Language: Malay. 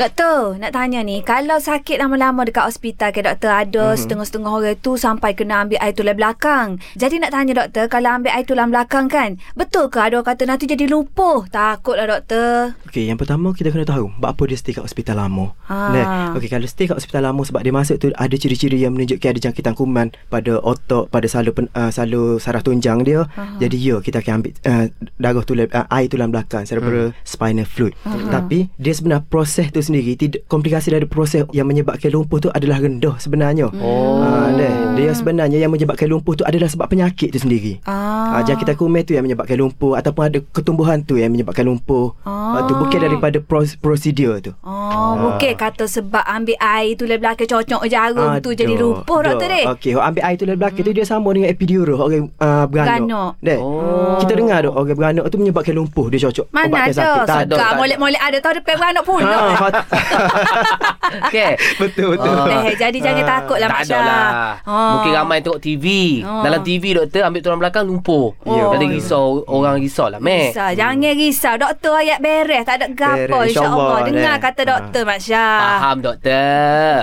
Doktor, nak tanya ni, kalau sakit lama-lama dekat hospital ke doktor, ada mm-hmm. setengah-setengah orang tu sampai kena ambil air tulang belakang. Jadi nak tanya doktor, kalau ambil air tulang belakang kan, betul ke ada orang kata nanti jadi lumpuh? Takutlah doktor. Okey, yang pertama kita kena tahu apa dia stay kat hospital lama. Ah. Nah, okey kalau stay kat hospital lama sebab dia masuk tu ada ciri-ciri yang menunjukkan ada jangkitan kuman pada otak, pada salur pen, uh, salur saraf tunjang dia. Aha. Jadi ya kita akan ambil uh, darah tulang uh, air tulang belakang cerebral spinal fluid. Tapi dia sebenarnya proses tu sendiri tidak komplikasi dari proses yang menyebabkan lumpuh tu adalah rendah sebenarnya. Oh. Ah, nah, dia sebenarnya yang menyebabkan lumpuh tu adalah sebab penyakit tu sendiri. Ah. Ah, jangkitan kuman tu yang menyebabkan lumpuh ataupun ada ketumbuhan tu yang menyebabkan lumpuh. Ah. tu bukan daripada pros- prosedur tu. Oh, bukan kata sebab ambil air tulang belakang cocok jarum tu jadi lumpuh doktor deh. Okey, ambil air tu dari belakang tu dia sama dengan epidural orang uh, beranak. Beranak. Deh. Oh. Kita dengar tu orang beranak tu menyebabkan lumpuh dia cocok. Mana ada? Tak ada. molek-molek ada tahu depan beranak pun. Ha, Okay. betul betul. Ah. Eh, jadi jangan takutlah tak Mak ada Syah. lah. Oh. Mungkin ramai tengok TV. Oh. Dalam TV doktor ambil tulang belakang lumpuh. Oh. Ada risau orang risau lah meh. Risau. Jangan risau. Doktor ayat beres. Tak ada gapo insya-Allah. insyaAllah, Dengar dah. kata doktor Mak Syah. Faham doktor.